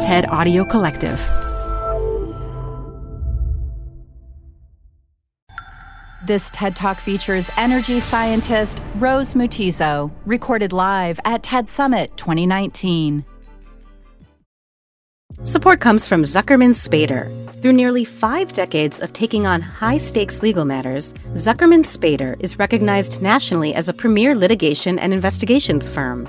TED Audio Collective. This TED Talk features energy scientist Rose Mutiso, recorded live at TED Summit 2019. Support comes from Zuckerman Spader. Through nearly five decades of taking on high stakes legal matters, Zuckerman Spader is recognized nationally as a premier litigation and investigations firm.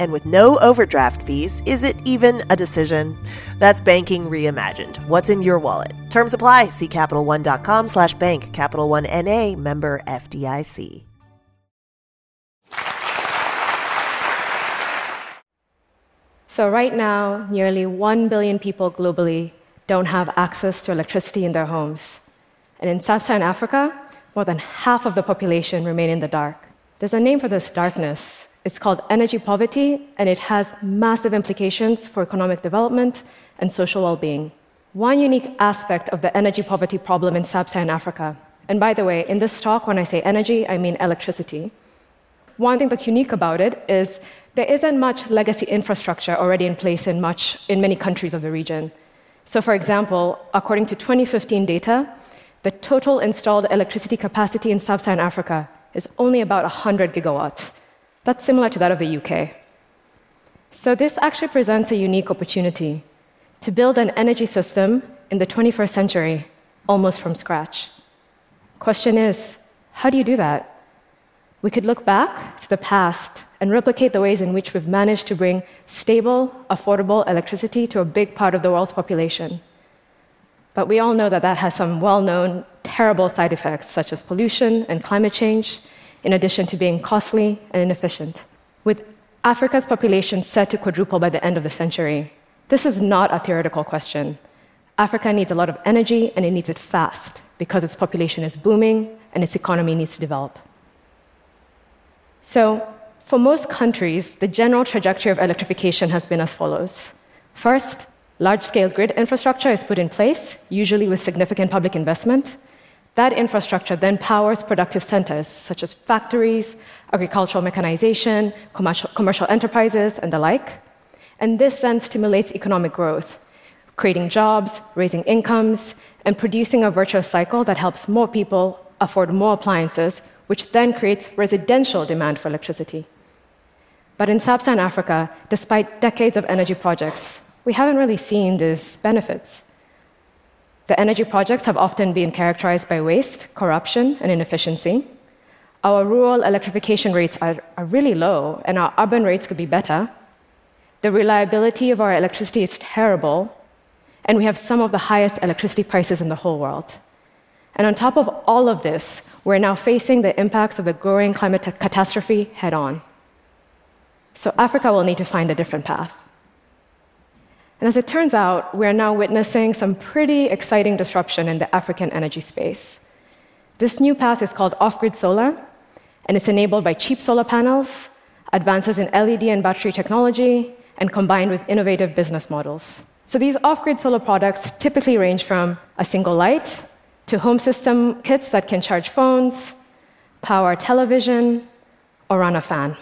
And with no overdraft fees, is it even a decision? That's banking reimagined. What's in your wallet? Terms apply. See CapitalOne.com slash bank. Capital One N.A. member FDIC. So right now, nearly 1 billion people globally don't have access to electricity in their homes. And in sub-Saharan Africa, more than half of the population remain in the dark. There's a name for this darkness, it's called energy poverty, and it has massive implications for economic development and social well being. One unique aspect of the energy poverty problem in sub Saharan Africa, and by the way, in this talk, when I say energy, I mean electricity. One thing that's unique about it is there isn't much legacy infrastructure already in place in, much, in many countries of the region. So, for example, according to 2015 data, the total installed electricity capacity in sub Saharan Africa is only about 100 gigawatts. That's similar to that of the UK. So, this actually presents a unique opportunity to build an energy system in the 21st century almost from scratch. Question is, how do you do that? We could look back to the past and replicate the ways in which we've managed to bring stable, affordable electricity to a big part of the world's population. But we all know that that has some well known terrible side effects, such as pollution and climate change, in addition to being costly and inefficient. With Africa's population set to quadruple by the end of the century, this is not a theoretical question. Africa needs a lot of energy and it needs it fast because its population is booming and its economy needs to develop. So, for most countries, the general trajectory of electrification has been as follows. First, large scale grid infrastructure is put in place, usually with significant public investment. That infrastructure then powers productive centers such as factories, agricultural mechanization, commercial, enterprises, and the like. And this then stimulates economic growth, creating jobs, raising incomes, and producing a virtuous cycle that helps more people afford more appliances, which then creates residential demand for electricity. But in sub Saharan Africa, despite decades of energy projects, we haven't really seen these benefits. The energy projects have often been characterized by waste, corruption, and inefficiency. Our rural electrification rates are, are, really low, and our urban rates could be better. The reliability of our electricity is terrible, and we have some of the highest electricity prices in the whole world. And on top of all of this, we're now facing the impacts of the growing climate catastrophe head on. So Africa will need to find a different path. And as it turns out, we are now witnessing some pretty exciting disruption in the African energy space. This new path is called off grid solar, and it's enabled by cheap solar panels, advances in LED and battery technology, and combined with innovative business models. So these off grid solar products typically range from a single light to home system kits that can charge phones, power television, or run a fan.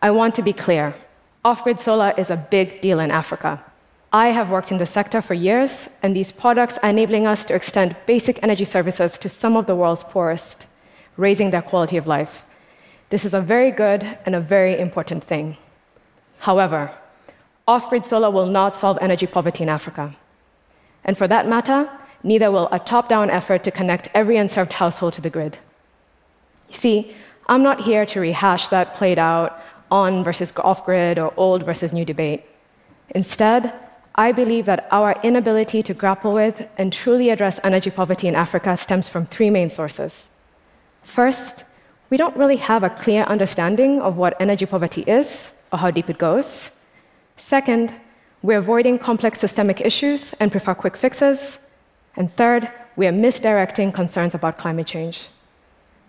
I want to be clear off grid solar is a big deal in Africa. I have worked in the sector for years, and these products are enabling us to extend basic energy services to some of the world's poorest, raising their quality of life. This is a very good and a very important thing. However, off grid solar will not solve energy poverty in Africa. And for that matter, neither will a top down effort to connect every unserved household to the grid. You see, I'm not here to rehash that played out on versus off grid or old versus new debate. Instead, I believe that our inability to grapple with and truly address energy poverty in Africa stems from three main sources. First, we don't really have a clear understanding of what energy poverty is or how deep it goes. Second, we're avoiding complex systemic issues and prefer quick fixes. And third, we are misdirecting concerns about climate change.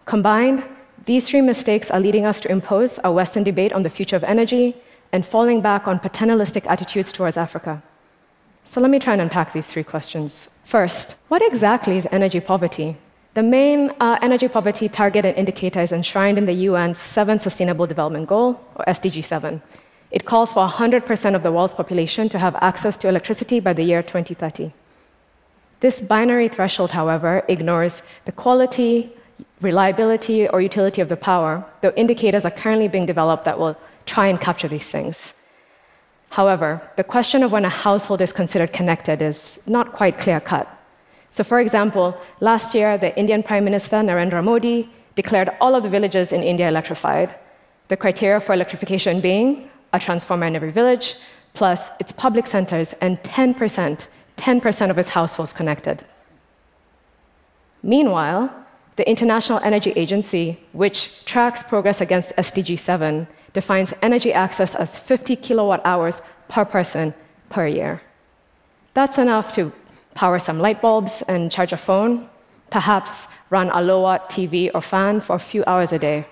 Combined, these three mistakes are leading us to impose a Western debate on the future of energy and falling back on paternalistic attitudes towards Africa. So let me try and unpack these three questions. First, what exactly is energy poverty? The main uh, energy poverty target and indicator is enshrined in the UN's seventh Sustainable Development Goal, or SDG 7. It calls for 100% of the world's population to have access to electricity by the year 2030. This binary threshold, however, ignores the quality, reliability, or utility of the power, though indicators are currently being developed that will try and capture these things. However, the question of when a household is considered connected is not quite clear cut. So, for example, last year, the Indian Prime Minister Narendra Modi declared all of the villages in India electrified. The criteria for electrification being a transformer in every village, plus its public centers, and 10%, 10% of its households connected. Meanwhile, the International Energy Agency, which tracks progress against SDG 7, defines energy access as 50 kilowatt hours per person per year. That's enough to power some light bulbs and charge a phone, perhaps run a low watt TV or fan for a few hours a day.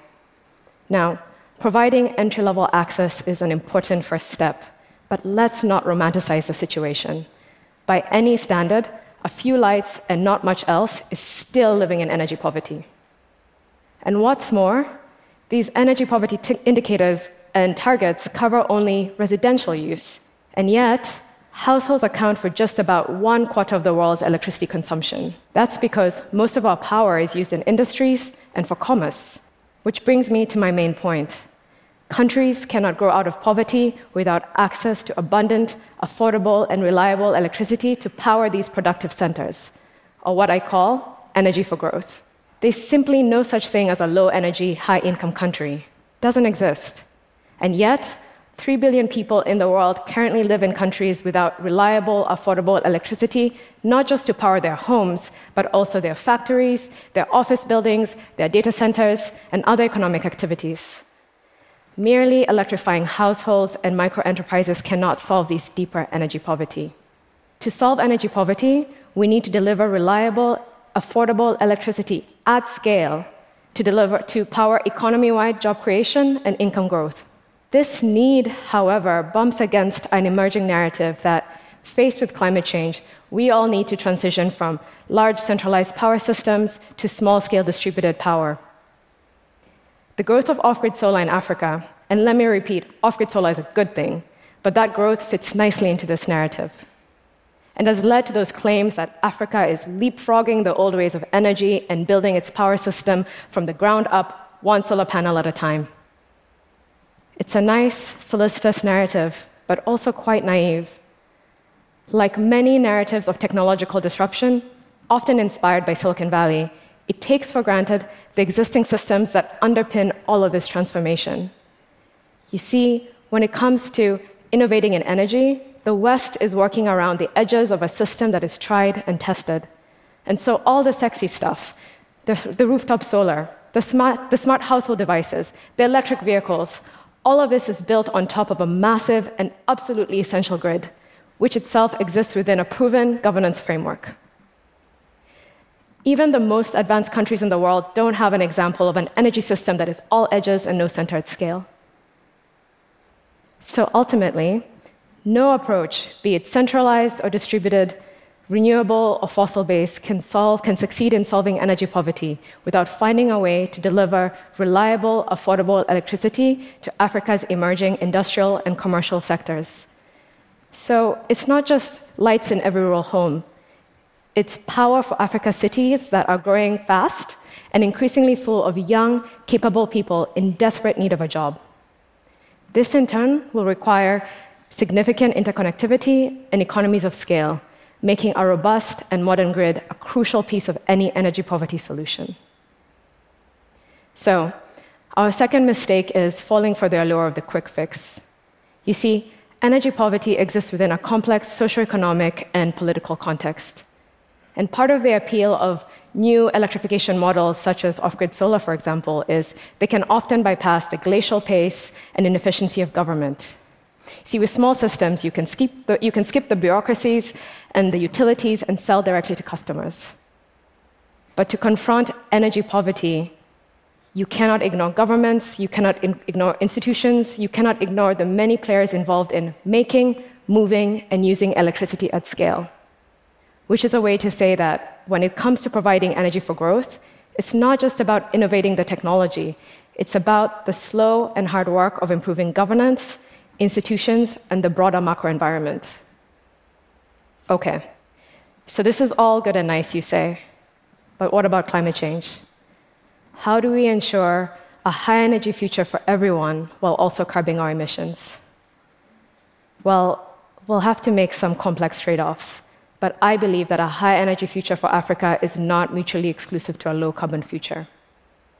Now, providing entry level access is an important first step, but let's not romanticize the situation. By any standard, a few lights and not much else is still living in energy poverty. And what's more, these energy poverty t- indicators and targets cover only residential use, and yet households account for just about one quarter of the world's electricity consumption. That's because most of our power is used in industries and for commerce. Which brings me to my main point. Countries cannot grow out of poverty without access to abundant, affordable, and reliable electricity to power these productive centers, or what I call energy for growth. There's simply no such thing as a low energy, high income country. Doesn't exist. And yet, 3 billion people in the world currently live in countries without reliable, affordable electricity, not just to power their homes, but also their factories, their office buildings, their data centers, and other economic activities. Merely electrifying households and micro enterprises cannot solve this deeper energy poverty. To solve energy poverty, we need to deliver reliable affordable electricity at scale to deliver to power economy-wide job creation and income growth. This need, however, bumps against an emerging narrative that faced with climate change, we all need to transition from large centralized power systems to small-scale distributed power. The growth of off-grid solar in Africa, and let me repeat, off-grid solar is a good thing, but that growth fits nicely into this narrative and has led to those claims that Africa is leapfrogging the old ways of energy and building its power system from the ground up, one solar panel at a time. It's a nice, solicitous narrative, but also quite naive. Like many narratives of technological disruption, often inspired by Silicon Valley, it takes for granted the existing systems that underpin all of this transformation. You see, when it comes to innovating in energy, the West is working around the edges of a system that is tried and tested. And so all the sexy stuff, the, the rooftop solar, the smart, the smart household devices, the electric vehicles, all of this is built on top of a massive and absolutely essential grid, which itself exists within a proven governance framework. Even the most advanced countries in the world don't have an example of an energy system that is all edges and no center at scale. So ultimately, no approach, be it centralized or distributed, renewable or fossil based, can solve can succeed in solving energy poverty without finding a way to deliver reliable, affordable electricity to Africa's emerging industrial and commercial sectors. So it's not just lights in every rural home. It's power for Africa's cities that are growing fast and increasingly full of young, capable people in desperate need of a job. This, in turn, will require significant interconnectivity, and economies of scale, making a robust and modern grid a crucial piece of any energy poverty solution. So, our second mistake is falling for the allure of the quick fix. You see, energy poverty exists within a complex socioeconomic and political context. And part of the appeal of new electrification models, such as off grid solar, for example, is they can often bypass the glacial pace and inefficiency of government. See, with small systems, you can skip the, you can skip the bureaucracies and the utilities and sell directly to customers. But to confront energy poverty, you cannot ignore governments, you cannot in- ignore institutions, you cannot ignore the many players involved in making, moving, and using electricity at scale. Which is a way to say that when it comes to providing energy for growth, it's not just about innovating the technology, it's about the slow and hard work of improving governance, institutions, and the broader macro environment. Okay, so this is all good and nice, you say. But what about climate change? How do we ensure a high energy future for everyone while also curbing our emissions? Well, we'll have to make some complex trade offs, but I believe that a high energy future for Africa is not mutually exclusive to a low carbon future.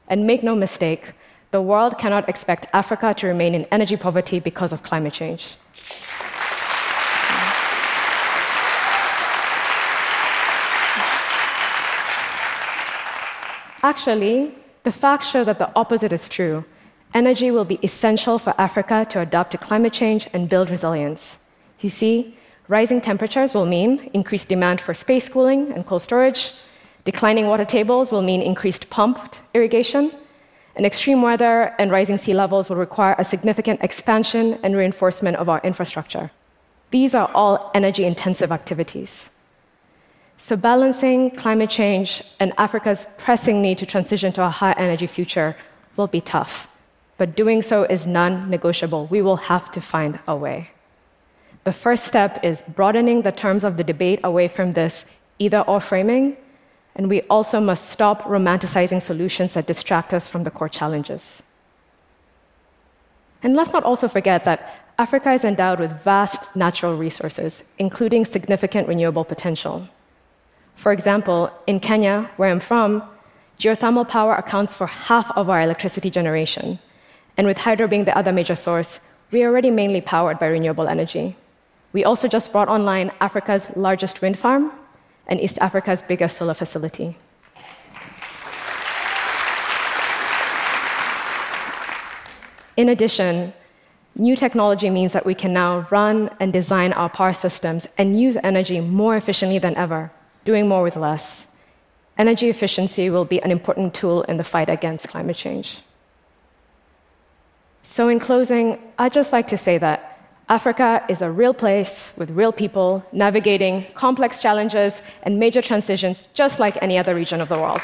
And make no mistake, the world cannot expect Africa to remain in energy poverty because of climate change. Actually, the facts show that the opposite is true. Energy will be essential for Africa to adapt to climate change and build resilience. You see, rising temperatures will mean increased demand for space cooling and cold storage. Declining water tables will mean increased pumped irrigation. And extreme weather and rising sea levels will require a significant expansion and reinforcement of our infrastructure. These are all energy intensive activities. So, balancing climate change and Africa's pressing need to transition to a high energy future will be tough. But doing so is non negotiable. We will have to find a way. The first step is broadening the terms of the debate away from this either or framing, and we also must stop romanticizing solutions that distract us from the core challenges. And let's not also forget that Africa is endowed with vast natural resources, including significant renewable potential. For example, in Kenya, where I'm from, geothermal power accounts for half of our electricity generation. And with hydro being the other major source, we are already mainly powered by renewable energy. We also just brought online Africa's largest wind farm and East Africa's biggest solar facility. In addition, new technology means that we can now run and design our power systems and use energy more efficiently than ever doing more with less. Energy efficiency will be an important tool in the fight against climate change. So, in closing, I'd just like to say that Africa is a real place with real people navigating complex challenges and major transitions just like any other region of the world.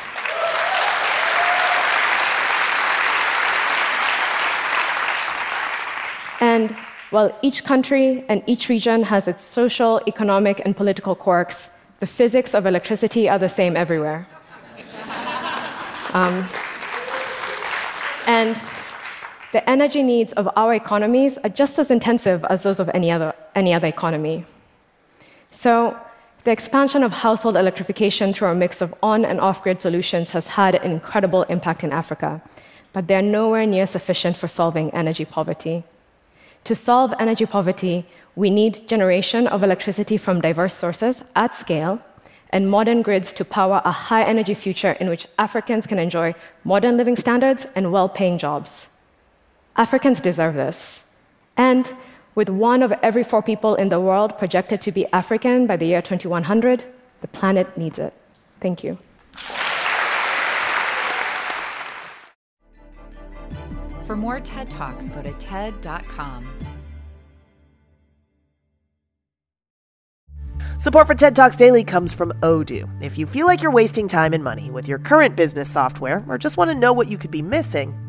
And while each country and each region has its social, economic, and political quirks, the physics of electricity are the same everywhere. Um, and the energy needs of our economies are just as intensive as those of any other, any other economy. So, the expansion of household electrification through a mix of on and off grid solutions has had an incredible impact in Africa, but they're nowhere near sufficient for solving energy poverty. To solve energy poverty, we need generation of electricity from diverse sources at scale and modern grids to power a high energy future in which Africans can enjoy modern living standards and well paying jobs. Africans deserve this. And with one of every four people in the world projected to be African by the year 2100, the planet needs it. Thank you. For more TED Talks, go to TED.com. Support for TED Talks Daily comes from Odoo. If you feel like you're wasting time and money with your current business software or just want to know what you could be missing,